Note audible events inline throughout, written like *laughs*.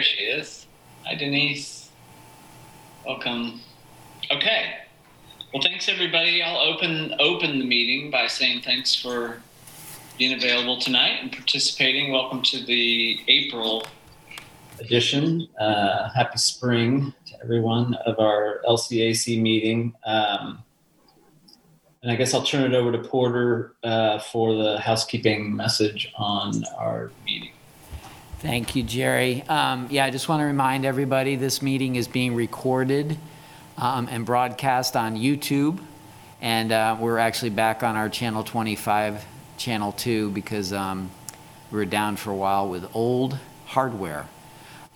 there she is. Hi, Denise. Welcome. Okay. Well, thanks everybody. I'll open open the meeting by saying thanks for being available tonight and participating. Welcome to the April edition. Uh, happy spring to everyone of our LCAC meeting. Um, and I guess I'll turn it over to Porter uh, for the housekeeping message on our meeting. Thank you, Jerry. Um, yeah, I just want to remind everybody this meeting is being recorded um, and broadcast on YouTube. And uh, we're actually back on our Channel 25, Channel 2, because um, we were down for a while with old hardware.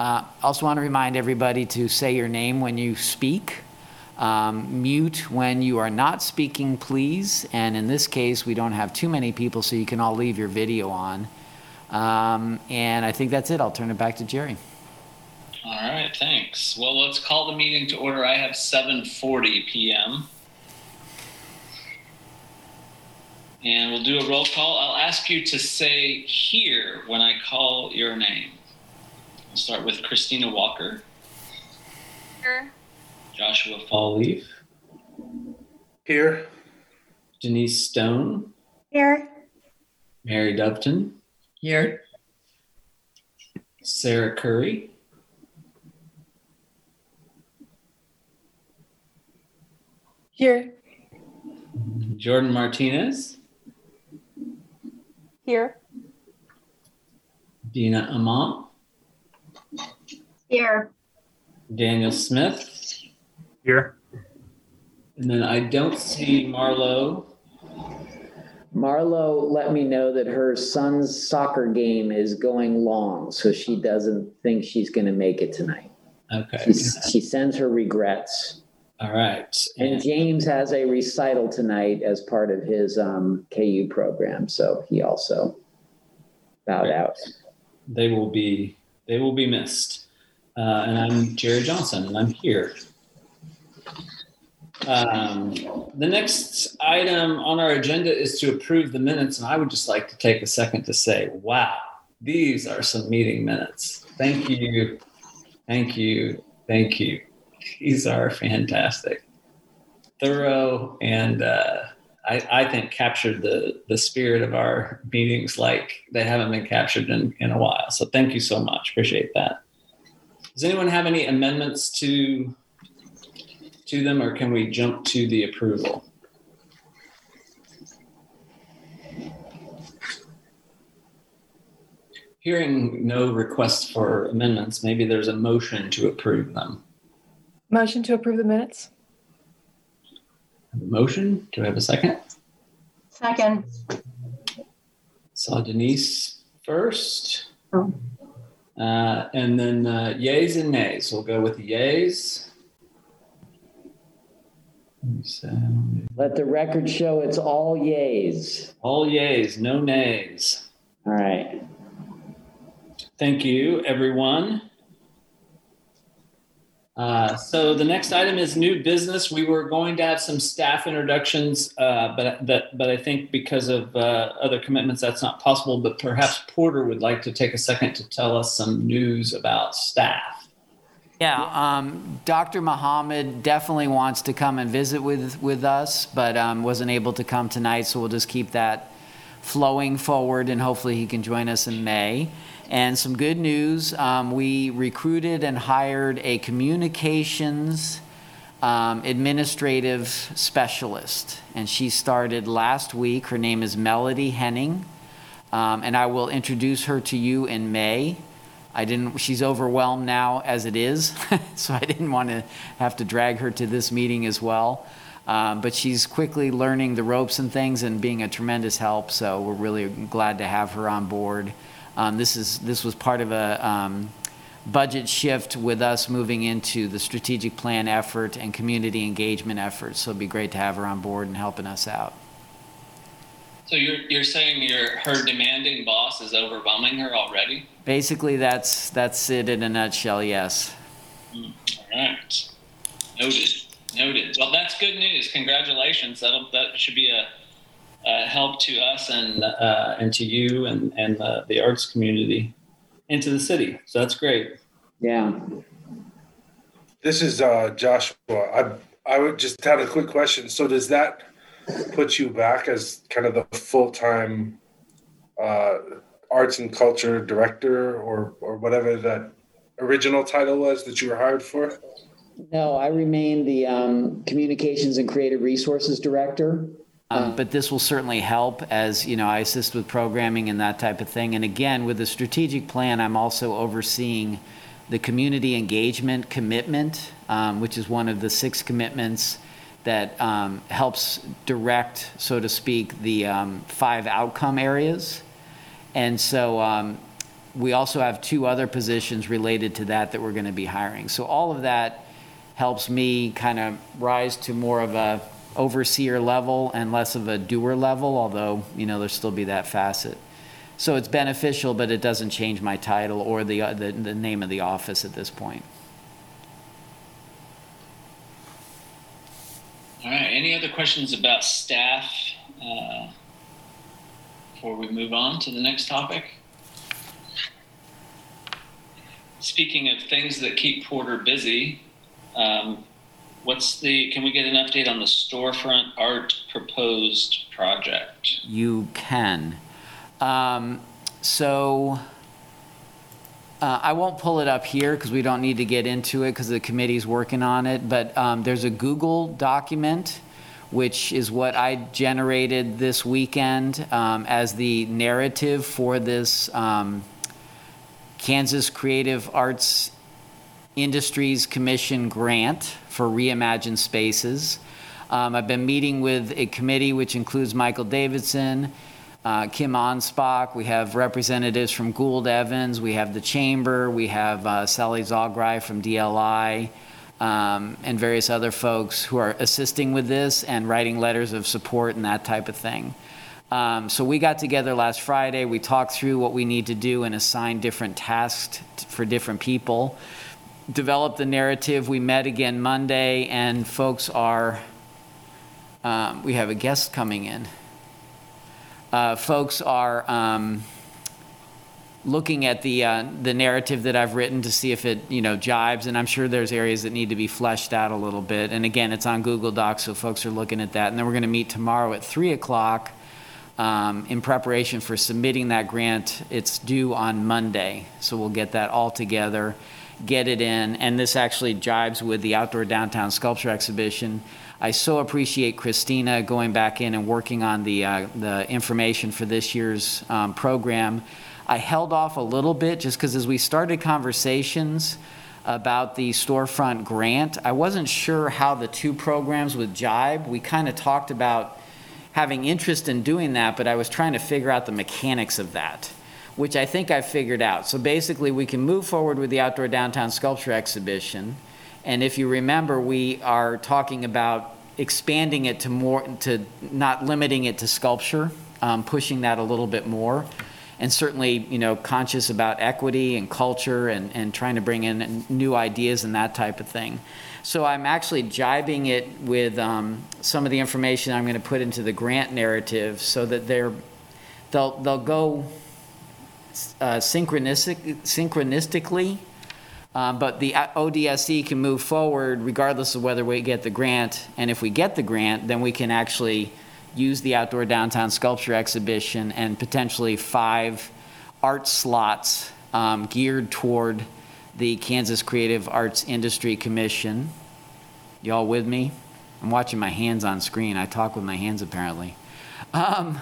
Uh, also, want to remind everybody to say your name when you speak. Um, mute when you are not speaking, please. And in this case, we don't have too many people, so you can all leave your video on. Um, and I think that's it. I'll turn it back to Jerry. All right, thanks. Well, let's call the meeting to order. I have 7:40 p.m. And we'll do a roll call. I'll ask you to say here when I call your name. We'll start with Christina Walker. Here. Joshua Falleaf. Here. Denise Stone. Here. Mary Doveton. Here. Sarah Curry. Here. Jordan Martinez. Here. Dina Amant. Here. Daniel Smith. Here. And then I don't see Marlo. Marlo let me know that her son's soccer game is going long, so she doesn't think she's going to make it tonight. Okay. She's, she sends her regrets. All right. And James has a recital tonight as part of his um, KU program, so he also bowed out. They will be they will be missed. Uh, and I'm Jerry Johnson, and I'm here. Um, the next item on our agenda is to approve the minutes, and I would just like to take a second to say, wow, these are some meeting minutes. Thank you, thank you, thank you. These are fantastic, thorough, and uh, I, I think captured the the spirit of our meetings like they haven't been captured in, in a while. So thank you so much. Appreciate that. Does anyone have any amendments to to them, or can we jump to the approval? Hearing no requests for amendments, maybe there's a motion to approve them. Motion to approve the minutes? A motion? Do I have a second? Second. Saw Denise first. Oh. Uh, and then uh, yays and nays. We'll go with the yays. Let the record show it's all yays. all yays, no nays. All right. Thank you, everyone. Uh, so the next item is new business. We were going to have some staff introductions, uh, but but but I think because of uh, other commitments, that's not possible. But perhaps Porter would like to take a second to tell us some news about staff. Yeah, um, Dr. Muhammad definitely wants to come and visit with, with us, but um, wasn't able to come tonight, so we'll just keep that flowing forward and hopefully he can join us in May. And some good news um, we recruited and hired a communications um, administrative specialist, and she started last week. Her name is Melody Henning, um, and I will introduce her to you in May. I didn't, she's overwhelmed now as it is, *laughs* so I didn't want to have to drag her to this meeting as well. Um, but she's quickly learning the ropes and things and being a tremendous help, so we're really glad to have her on board. Um, this is, this was part of a, um, budget shift with us moving into the strategic plan effort and community engagement efforts, so it'd be great to have her on board and helping us out. So you're you're saying your her demanding boss is overwhelming her already? Basically, that's, that's it in a nutshell, yes. Hmm, All right. Noted. Noted. Well, that's good news. Congratulations. That'll that should be a, a help to us and uh, and to you and and the, the arts community and to the city. So that's great. Yeah. This is uh, Joshua. I I would just had a quick question. So does that put you back as kind of the full time uh, arts and culture director, or or whatever that original title was that you were hired for? No, I remain the um, communications and creative resources director. Um, but this will certainly help as you know I assist with programming and that type of thing. And again, with the strategic plan, I'm also overseeing the community engagement commitment, um, which is one of the six commitments that um, helps direct, so to speak, the um, five outcome areas. And so um, we also have two other positions related to that that we're going to be hiring. So all of that helps me kind of rise to more of a overseer level and less of a doer level, although, you know, there'll still be that facet. So it's beneficial, but it doesn't change my title or the, uh, the, the name of the office at this point. All right. Any other questions about staff uh, before we move on to the next topic? Speaking of things that keep Porter busy, um, what's the? Can we get an update on the storefront art proposed project? You can. Um, so uh, I won't pull it up here because we don't need to get into it because the committee's working on it. But um, there's a Google document, which is what I generated this weekend um, as the narrative for this um, Kansas Creative Arts Industries Commission grant for Reimagine Spaces. Um, I've been meeting with a committee which includes Michael Davidson, uh, Kim Onspach. We have representatives from Gould Evans. We have the Chamber. We have uh, Sally Zogry from DLI. Um, and various other folks who are assisting with this and writing letters of support and that type of thing. Um, so we got together last Friday. We talked through what we need to do and assign different tasks t- for different people. Developed the narrative. We met again Monday, and folks are. Um, we have a guest coming in. Uh, folks are um, looking at the uh, the narrative that I've written to see if it you know jibes, and I'm sure there's areas that need to be fleshed out a little bit. And again, it's on Google Docs, so folks are looking at that. And then we're going to meet tomorrow at three o'clock um, in preparation for submitting that grant. It's due on Monday, so we'll get that all together, get it in, and this actually jibes with the outdoor downtown sculpture exhibition. I so appreciate Christina going back in and working on the uh, the information for this year's um, program. I held off a little bit just because as we started conversations about the storefront grant, I wasn't sure how the two programs would jibe. We kind of talked about having interest in doing that, but I was trying to figure out the mechanics of that, which I think I figured out. So basically, we can move forward with the outdoor downtown sculpture exhibition. And if you remember, we are talking about expanding it to more, to not limiting it to sculpture, um, pushing that a little bit more. And certainly, you know, conscious about equity and culture and, and trying to bring in new ideas and that type of thing. So I'm actually jibing it with um, some of the information I'm going to put into the grant narrative so that they're, they'll, they'll go uh, synchronistic, synchronistically um, but the ODSE can move forward regardless of whether we get the grant. And if we get the grant, then we can actually use the outdoor downtown sculpture exhibition and potentially five art slots um, geared toward the Kansas Creative Arts Industry Commission. Y'all with me? I'm watching my hands on screen. I talk with my hands apparently. Um,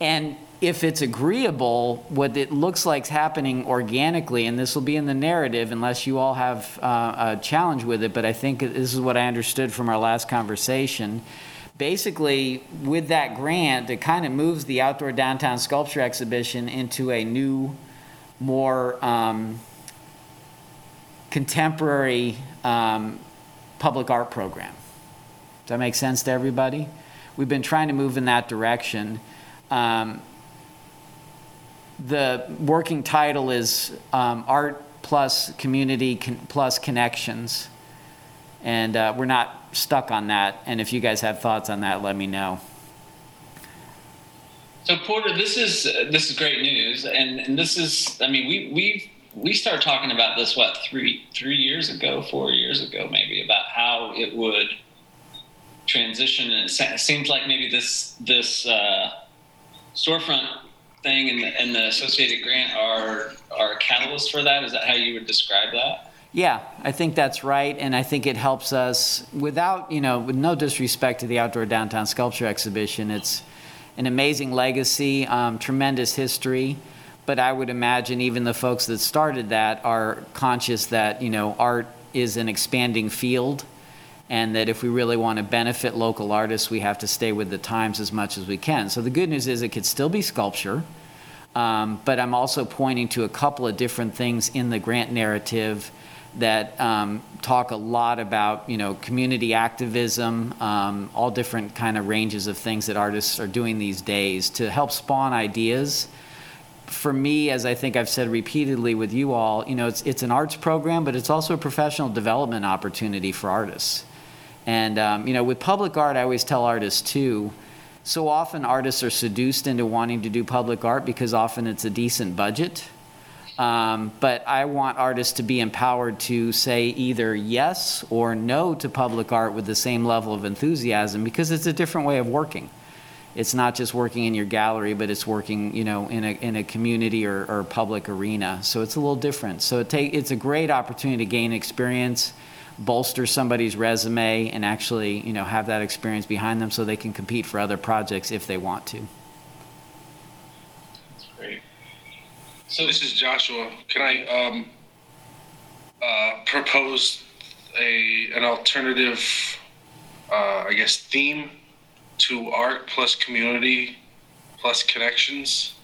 and if it's agreeable, what it looks like is happening organically, and this will be in the narrative unless you all have uh, a challenge with it, but I think this is what I understood from our last conversation. Basically, with that grant, it kind of moves the outdoor downtown sculpture exhibition into a new, more um, contemporary um, public art program. Does that make sense to everybody? We've been trying to move in that direction. Um, the working title is um, Art plus Community con- plus Connections. And uh, we're not stuck on that. And if you guys have thoughts on that, let me know. So Porter, this is uh, this is great news, and, and this is I mean we we've we started talking about this what three three years ago, four years ago, maybe about how it would transition. And it seems like maybe this this uh, storefront thing and the, and the associated grant are are a catalyst for that. Is that how you would describe that? Yeah, I think that's right, and I think it helps us without, you know, with no disrespect to the Outdoor Downtown Sculpture Exhibition. It's an amazing legacy, um, tremendous history, but I would imagine even the folks that started that are conscious that, you know, art is an expanding field, and that if we really want to benefit local artists, we have to stay with the times as much as we can. So the good news is it could still be sculpture. Um, but I'm also pointing to a couple of different things in the grant narrative that um, talk a lot about you know community activism, um, all different kind of ranges of things that artists are doing these days to help spawn ideas. For me, as I think I've said repeatedly with you all, you know, it's it's an arts program, but it's also a professional development opportunity for artists. And um, you know, with public art, I always tell artists too. So often, artists are seduced into wanting to do public art because often it's a decent budget um, but I want artists to be empowered to say either yes or no to public art with the same level of enthusiasm because it's a different way of working. It's not just working in your gallery, but it's working, you know, in a, in a community or, or public arena. So it's a little different. So it take, it's a great opportunity to gain experience, bolster somebody's resume, and actually, you know, have that experience behind them so they can compete for other projects if they want to. That's great. So this is Joshua. Can I um, uh, propose a an alternative, uh, I guess, theme to art plus community plus connections?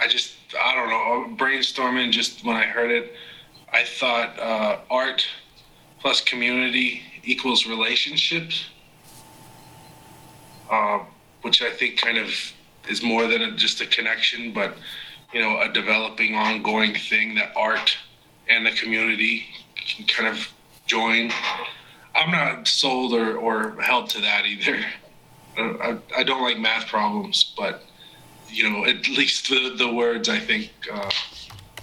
I just I don't know brainstorming. Just when I heard it, I thought uh, art plus community equals relationships, uh, which I think kind of is more than a, just a connection, but you know, a developing, ongoing thing that art and the community can kind of join. I'm not sold or, or held to that either. *laughs* I, I don't like math problems, but you know, at least the, the words I think uh,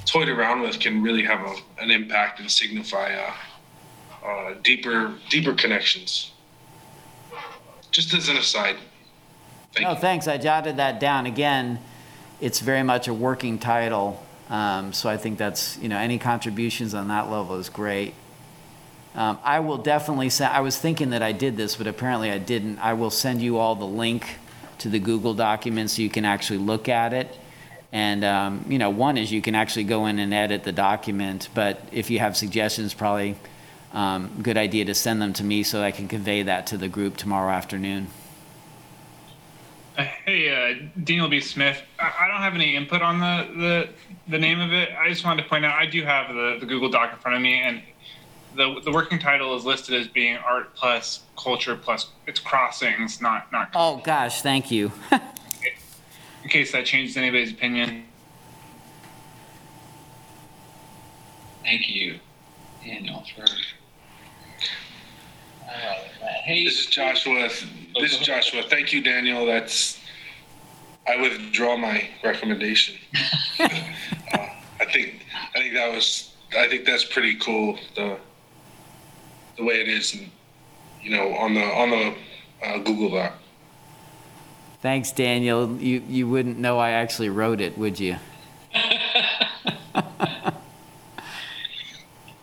toyed around with can really have a, an impact and signify uh, uh, deeper deeper connections. Just as an aside. Thank no, you. thanks. I jotted that down. Again, it's very much a working title. Um, so I think that's, you know, any contributions on that level is great. Um, I will definitely send, I was thinking that I did this, but apparently I didn't. I will send you all the link to the Google document so you can actually look at it. And, um, you know, one is you can actually go in and edit the document, but if you have suggestions, probably um, good idea to send them to me so I can convey that to the group tomorrow afternoon. Hey, uh, Daniel B. Smith. I, I don't have any input on the, the the name of it. I just wanted to point out I do have the, the Google Doc in front of me, and the the working title is listed as being art plus culture plus it's crossings, not not. Oh, gosh, thank you. *laughs* In case that changes anybody's opinion. Thank you, Daniel, for. Hey, This is Joshua. This is Joshua. Thank you, Daniel. That's. I withdraw my recommendation. *laughs* uh, I think. I think that was. I think that's pretty cool. The. The way it is, and you know, on the on the uh, Google Doc. Thanks, Daniel. You, you wouldn't know I actually wrote it, would you? *laughs*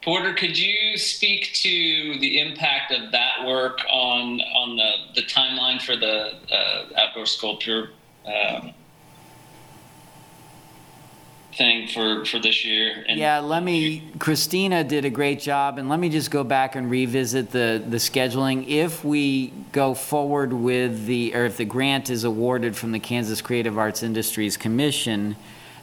Porter, could you speak to the impact of that work on on the, the timeline for the uh, outdoor sculpture um, thing for, for this year? And Yeah, let me, Christina did a great job, and let me just go back and revisit the, the scheduling. If we go forward with the, or if the grant is awarded from the Kansas Creative Arts Industries Commission,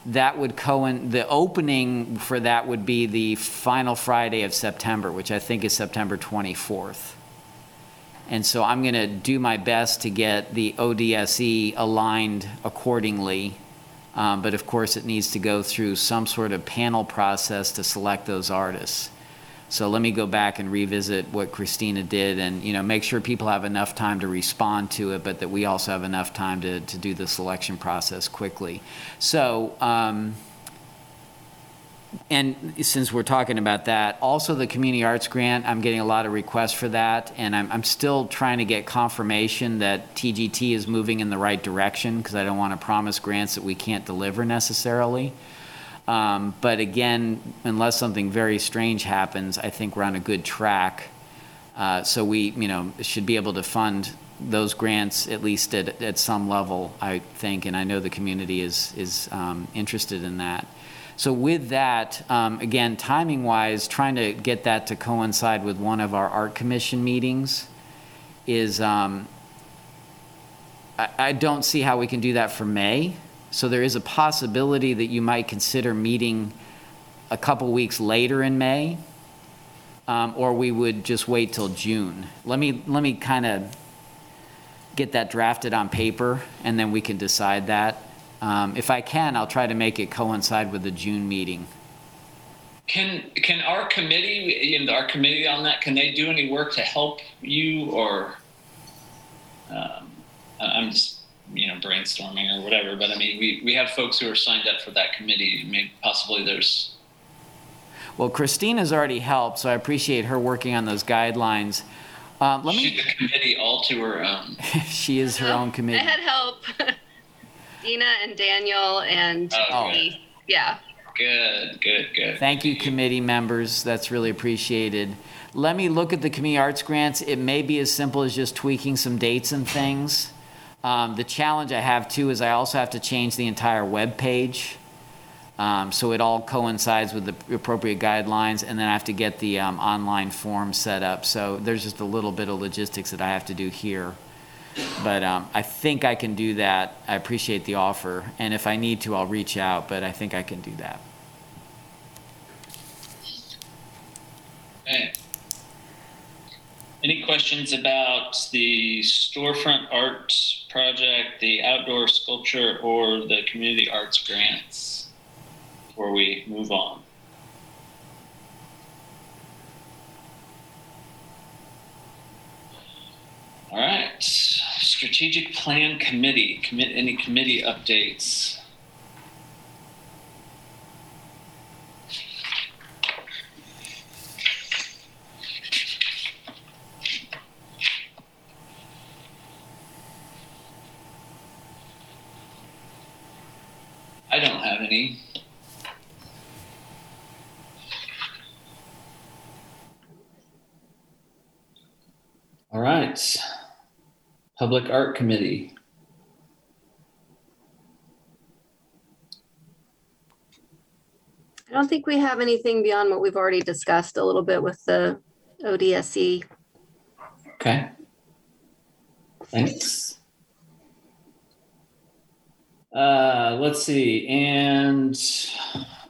that would coin, the opening for that would be the final Friday of September, which I think is September 24th. And so I'm going to do my best to get the ODSE aligned accordingly. Um, but of course, it needs to go through some sort of panel process to select those artists. So let me go back and revisit what Christina did and, you know, make sure people have enough time to respond to it, but that we also have enough time to, to do the selection process quickly. So, um, and since we're talking about that, also the community arts grant, I'm getting a lot of requests for that, and I'm, I'm still trying to get confirmation that TGT is moving in the right direction, because I don't want to promise grants that we can't deliver necessarily. Um, but again, unless something very strange happens, I think we're on a good track. Uh, so we, you know, should be able to fund those grants at least at, at some level, I think, and I know the community is, is um, interested in that. So with that, um, again, timing wise, trying to get that to coincide with one of our art commission meetings is, um, I, I don't see how we can do that for May. So there is a possibility that you might consider meeting a couple weeks later in May, um, or we would just wait till June. Let me, let me kind of get that drafted on paper, and then we can decide that. Um, If I can, I'll try to make it coincide with the June meeting. Can can our committee, know, our committee on that, can they do any work to help you or? Um, I'm just you know brainstorming or whatever, but I mean we we have folks who are signed up for that committee. Maybe possibly there's Well, Christina's already helped, so I appreciate her working on those guidelines. Um, Let she's me, a committee all to her own. *laughs* she is her own committee. I had help. *laughs* Dina and Daniel and Oh, me. Yeah. Good, good, good. Thank you, committee members. That's really appreciated. Let me look at the community arts grants. It may be as simple as just tweaking some dates and things. Um, the challenge I have too is I also have to change the entire web page. Um, so it all coincides with the appropriate guidelines, and then I have to get the um, online form set up. So there's just a little bit of logistics that I have to do here. But um, I think I can do that. I appreciate the offer, and if I need to, I'll reach out. But I think I can do that. Okay. Any questions about the storefront art project, the outdoor sculpture, or the community arts grants before we move on? All right, strategic plan committee, commit any committee updates? I don't have any. All right. Public Art Committee. I don't think we have anything beyond what we've already discussed a little bit with the ODSE. Okay. Thanks. Uh, let's see, and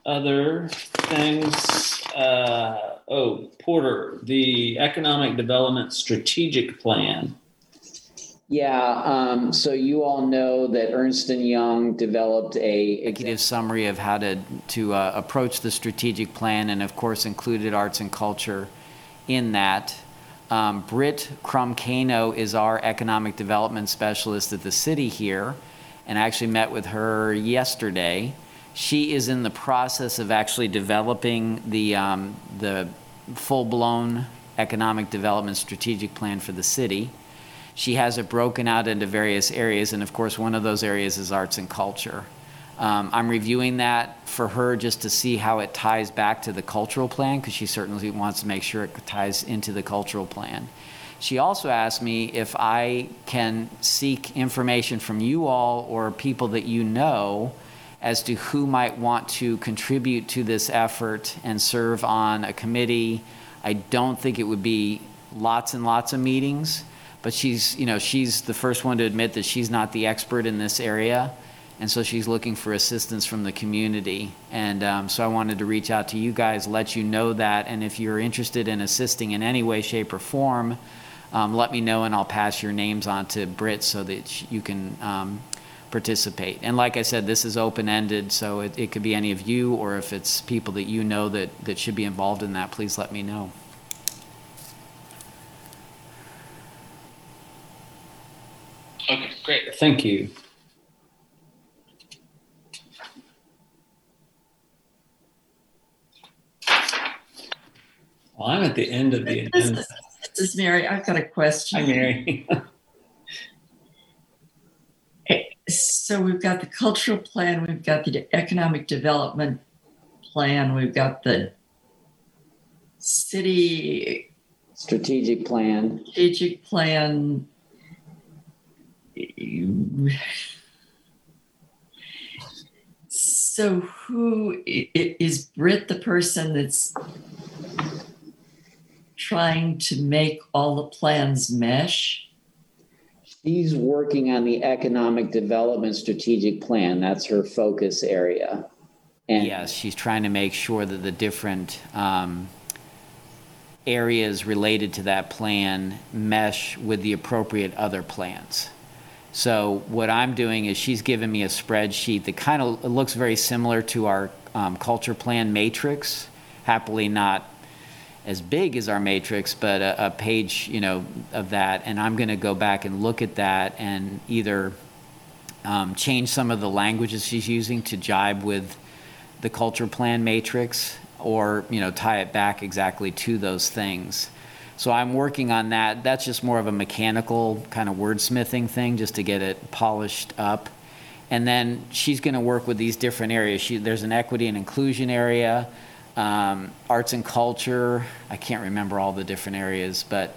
other things. Uh, oh, Porter, the Economic Development Strategic Plan. Yeah, um, so you all know that Ernst and Young developed a executive summary of how to, to uh, approach the strategic plan, and of course included arts and culture in that. Um, Britt Crum-Cano is our economic development specialist at the city here, and I actually met with her yesterday. She is in the process of actually developing the, um, the full-blown economic development strategic plan for the city. She has it broken out into various areas, and of course, one of those areas is arts and culture. Um, I'm reviewing that for her just to see how it ties back to the cultural plan, because she certainly wants to make sure it ties into the cultural plan. She also asked me if I can seek information from you all or people that you know as to who might want to contribute to this effort and serve on a committee. I don't think it would be lots and lots of meetings, but she's, you know, she's the first one to admit that she's not the expert in this area. And so she's looking for assistance from the community. And um, so I wanted to reach out to you guys, let you know that. And if you're interested in assisting in any way, shape, or form, um, let me know and I'll pass your names on to Britt so that you can um, participate. And like I said, this is open-ended, so it, it could be any of you, or if it's people that you know that, that should be involved in that, please let me know. Okay, great. Thank you. Well, I'm at the end of the This is, Mary. I've got a question. Hi, Mary. *laughs* So we've got the cultural plan, we've got the economic development plan, we've got the city Strategic plan. strategic plan. So who is i- i- Britt the person that's trying to make all the plans mesh? She's working on the economic development strategic plan. That's her focus area. And Yes, she's trying to make sure that the different um, areas related to that plan mesh with the appropriate other plans. So what I'm doing is she's given me a spreadsheet that kind of looks very similar to our um, culture plan matrix. Happily not as big as our matrix, but a, a page, you know, of that. And I'm going to go back and look at that and either um, change some of the languages she's using to jibe with the culture plan matrix or you know tie it back exactly to those things. So i'm working on that. That's just more of a mechanical kind of wordsmithing thing just to get it polished up. And then she's going to work with these different areas. She, there's an equity and inclusion area um, arts and culture i can't remember all the different areas but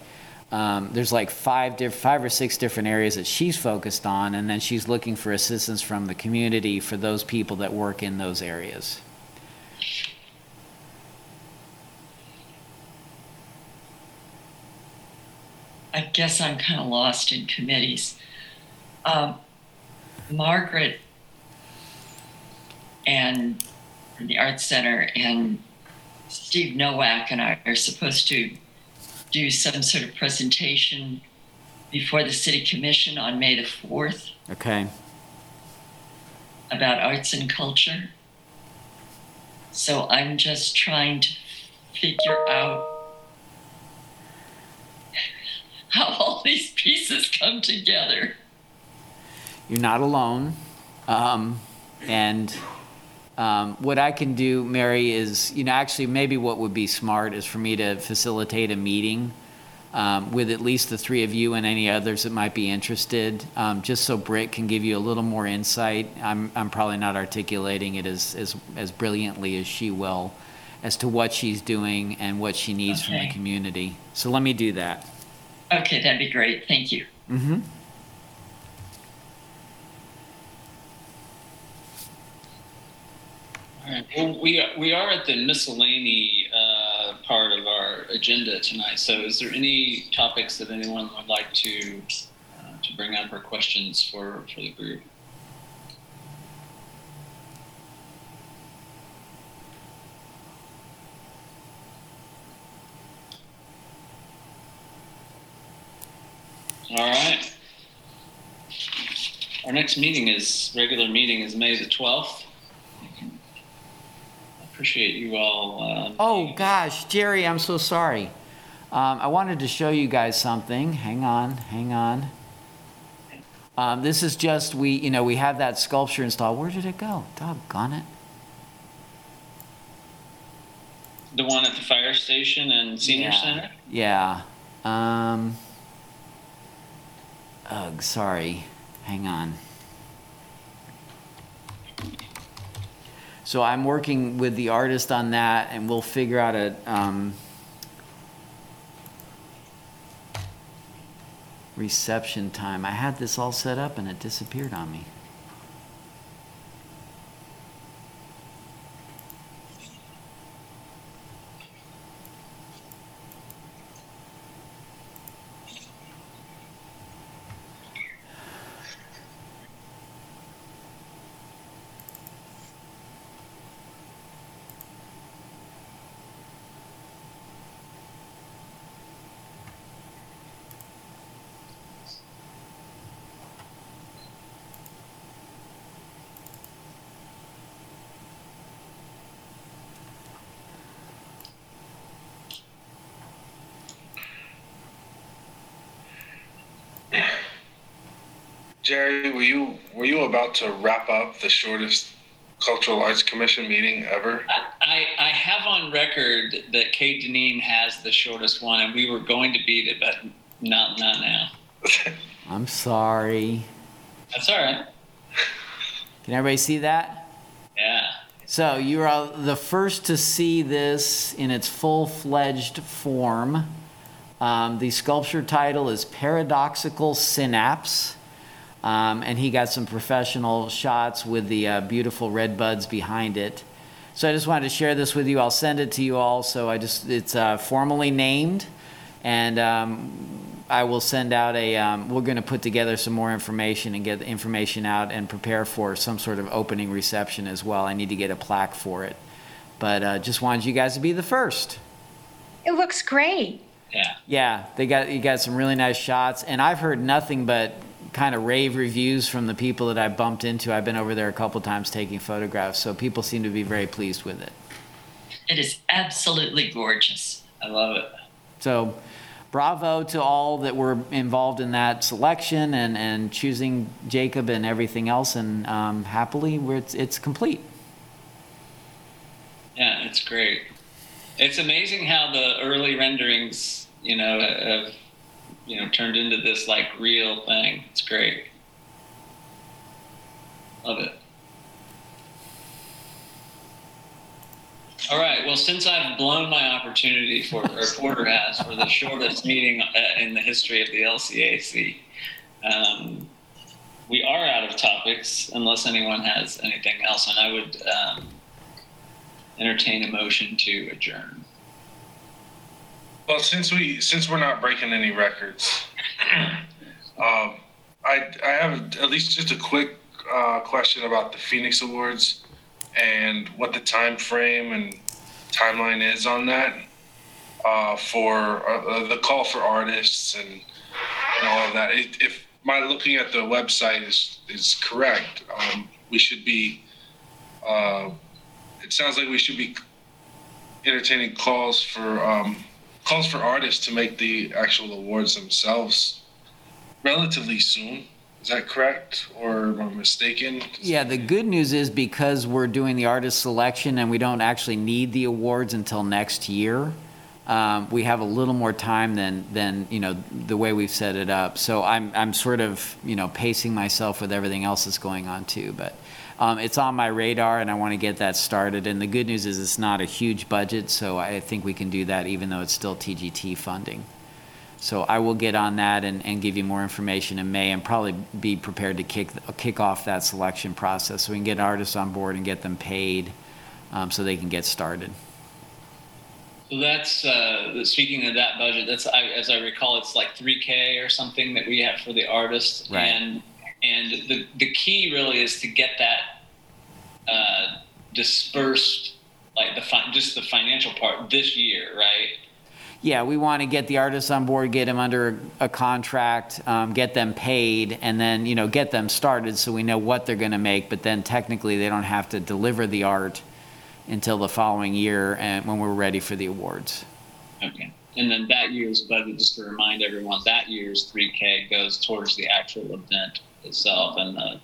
um, there's like five diff- five or six different areas that she's focused on, and then she's looking for assistance from the community for those people that work in those areas. I guess I'm kind of lost in committees. Um, Margaret and the Arts Center and Steve Nowak and I are supposed to do some sort of presentation before the City Commission on May the 4th Okay. about arts and culture. So I'm just trying to figure out *laughs* how all these pieces come together. You're not alone. Um, and um, what I can do, Mary, is, you know, actually, maybe what would be smart is for me to facilitate a meeting um, with at least the three of you and any others that might be interested, um, just so Britt can give you a little more insight. I'm, I'm probably not articulating it as, as, as brilliantly as she will as to what she's doing and what she needs from the community. So let me do that. Okay, that'd be great. Thank you. Mm-hmm. Well, we are, we are at the miscellany uh, part of our agenda tonight. So, is there any topics that anyone would like to uh, to bring up or questions for for the group? All right. Our next meeting is regular meeting is May the twelfth. Appreciate you all. Um, Oh gosh, Jerry, I'm so sorry. Um, I wanted to show you guys something. Hang on, hang on. Um, this is just we, you know, we have that sculpture installed. Where did it go? Doggone it! the one at the fire station and senior Yeah. center. Yeah. Um. Ugh, sorry. Hang on. So I'm working with the artist on that, and we'll figure out a um, reception time. I had this all set up, and it disappeared on me. Jerry, were you were you about to wrap up the shortest Cultural Arts Commission meeting ever. I, I have on record that Kate Deneen has the shortest one, and we were going to beat it, but not not now. *laughs* I'm sorry. That's all right. Can everybody see that? Yeah. So you are the first to see this in its full-fledged form. Um, the sculpture title is Paradoxical Synapse. Um, and he got some professional shots with the uh, beautiful red buds behind it. So I just wanted to share this with you. I'll send it to you all. So I just, it's uh, formally named. And um, I will send out a, um, we're going to put together some more information and get the information out and prepare for some sort of opening reception as well. I need to get a plaque for it. But uh, just wanted you guys to be the first. It looks great. Yeah. Yeah, they got you got some really nice shots, and I've heard nothing but kind of rave reviews from the people that I bumped into. I've been over there a couple times taking photographs, so people seem to be very pleased with it. It is absolutely gorgeous. I love it. So, bravo to all that were involved in that selection and, and choosing Jacob and everything else, and um, happily, it's, it's complete. Yeah, it's great. It's amazing how the early renderings, you know, have you know turned into this like real thing. It's great. Love it. All right. Well, since I've blown my opportunity for, or *laughs* Porter has, for the shortest meeting uh, in the history of the LCAC, um, we are out of topics unless anyone has anything else, and I would um, entertain a motion to adjourn. Well, since we since we're not breaking any records, *clears throat* um, I I have at least just a quick uh, question about the Phoenix Awards and what the time frame and timeline is on that uh, for uh, the call for artists and, and all of that. If my looking at the website is is correct, um, we should be. Uh, it sounds like we should be entertaining calls for um, calls for artists to make the actual awards themselves relatively soon. Is that correct, or am I mistaken? Yeah, the good news is because we're doing the artist selection and we don't actually need the awards until next year, um, we have a little more time than, than, you know, the way we've set it up. So I'm, I'm sort of, you know, pacing myself with everything else that's going on too. But um, it's on my radar and I want to get that started. And the good news is it's not a huge budget, so I think we can do that even though it's still TGT funding. So I will get on that and, and give you more information in May and probably be prepared to kick, kick off that selection process so we can get artists on board and get them paid um, so they can get started. So that's uh, speaking of that budget. That's I, as I recall, it's like 3K or something that we have for the artists, Right. and and the the key really is to get that uh, dispersed, like the fi- just the financial part this year, right? Yeah, we want to get the artists on board, get them under a contract, um, get them paid, and then, you know, get them started so we know what they're going to make. But then technically, they don't have to deliver the art until the following year and when we're ready for the awards. Okay. And then that year's budget, just to remind everyone, that year's 3K goes towards the actual event itself and the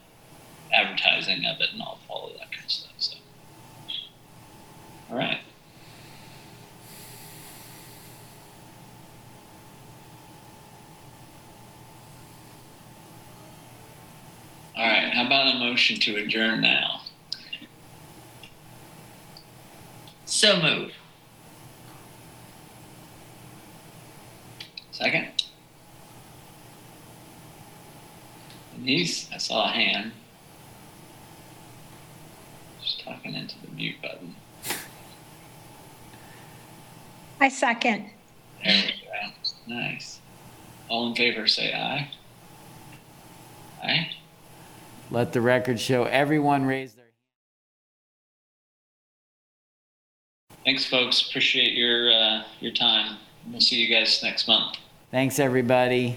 advertising of it and all, all of that kind of stuff. So, all right. All right. How about a motion to adjourn now? So move. Second? Denise, I saw a hand. Just talking into the mute button. I second. There we go. Nice. All in favor say aye. Aye. Let the record show everyone raised their Thanks, folks. Appreciate your uh, your time. We'll see you guys next month. Thanks, everybody.